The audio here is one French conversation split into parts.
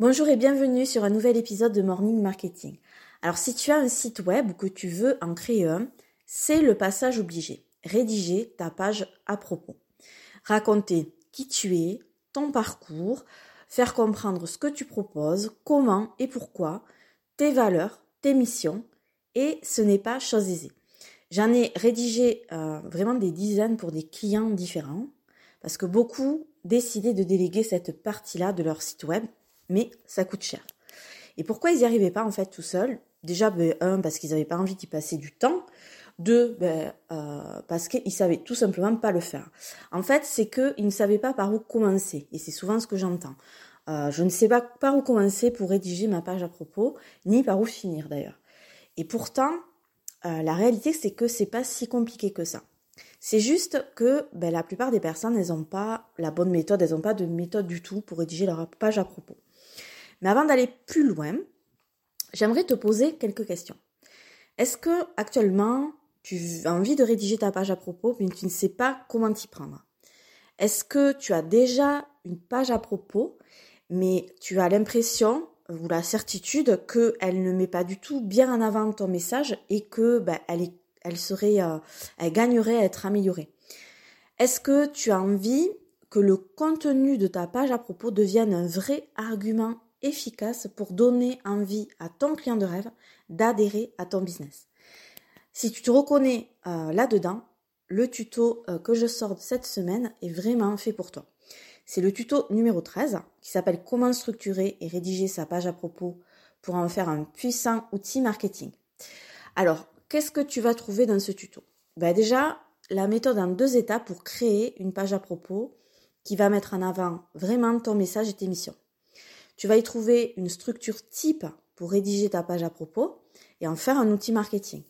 Bonjour et bienvenue sur un nouvel épisode de Morning Marketing. Alors si tu as un site web ou que tu veux en créer un, c'est le passage obligé. Rédiger ta page à propos. Raconter qui tu es, ton parcours, faire comprendre ce que tu proposes, comment et pourquoi, tes valeurs, tes missions, et ce n'est pas chose aisée. J'en ai rédigé euh, vraiment des dizaines pour des clients différents, parce que beaucoup décidaient de déléguer cette partie-là de leur site web mais ça coûte cher. Et pourquoi ils n'y arrivaient pas en fait tout seuls? Déjà, ben, un, parce qu'ils n'avaient pas envie d'y passer du temps. Deux, ben, euh, parce qu'ils savaient tout simplement pas le faire. En fait, c'est qu'ils ne savaient pas par où commencer. Et c'est souvent ce que j'entends. Euh, je ne sais pas par où commencer pour rédiger ma page à propos, ni par où finir d'ailleurs. Et pourtant, euh, la réalité, c'est que c'est pas si compliqué que ça. C'est juste que ben, la plupart des personnes, elles n'ont pas la bonne méthode, elles n'ont pas de méthode du tout pour rédiger leur page à propos. Mais avant d'aller plus loin, j'aimerais te poser quelques questions. Est-ce que actuellement tu as envie de rédiger ta page à propos mais tu ne sais pas comment t'y prendre? Est-ce que tu as déjà une page à propos mais tu as l'impression ou la certitude qu'elle ne met pas du tout bien en avant ton message et que ben, elle, serait, euh, elle gagnerait à être améliorée? Est-ce que tu as envie que le contenu de ta page à propos devienne un vrai argument efficace pour donner envie à ton client de rêve d'adhérer à ton business. Si tu te reconnais euh, là-dedans, le tuto euh, que je sors cette semaine est vraiment fait pour toi. C'est le tuto numéro 13 qui s'appelle Comment structurer et rédiger sa page à propos pour en faire un puissant outil marketing. Alors, qu'est-ce que tu vas trouver dans ce tuto? Ben Déjà, la méthode en deux étapes pour créer une page à propos qui va mettre en avant vraiment ton message et tes missions. Tu vas y trouver une structure type pour rédiger ta page à propos et en faire un outil marketing.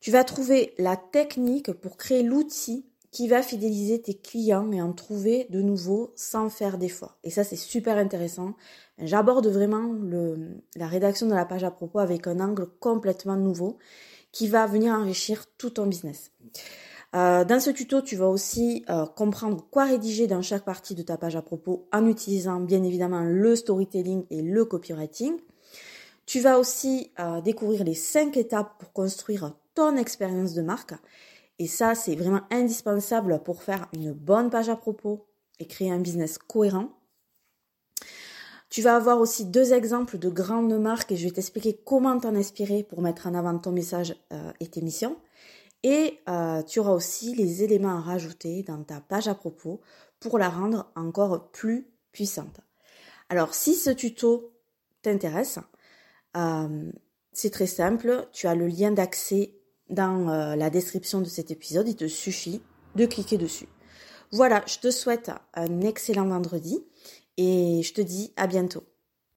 Tu vas trouver la technique pour créer l'outil qui va fidéliser tes clients et en trouver de nouveaux sans faire d'efforts. Et ça, c'est super intéressant. J'aborde vraiment la rédaction de la page à propos avec un angle complètement nouveau qui va venir enrichir tout ton business. Euh, dans ce tuto, tu vas aussi euh, comprendre quoi rédiger dans chaque partie de ta page à propos en utilisant bien évidemment le storytelling et le copywriting. Tu vas aussi euh, découvrir les cinq étapes pour construire ton expérience de marque. Et ça, c'est vraiment indispensable pour faire une bonne page à propos et créer un business cohérent. Tu vas avoir aussi deux exemples de grandes marques et je vais t'expliquer comment t'en inspirer pour mettre en avant ton message et tes missions. Et euh, tu auras aussi les éléments à rajouter dans ta page à propos pour la rendre encore plus puissante. Alors si ce tuto t'intéresse, euh, c'est très simple, tu as le lien d'accès dans euh, la description de cet épisode, il te suffit de cliquer dessus. Voilà, je te souhaite un excellent vendredi et je te dis à bientôt.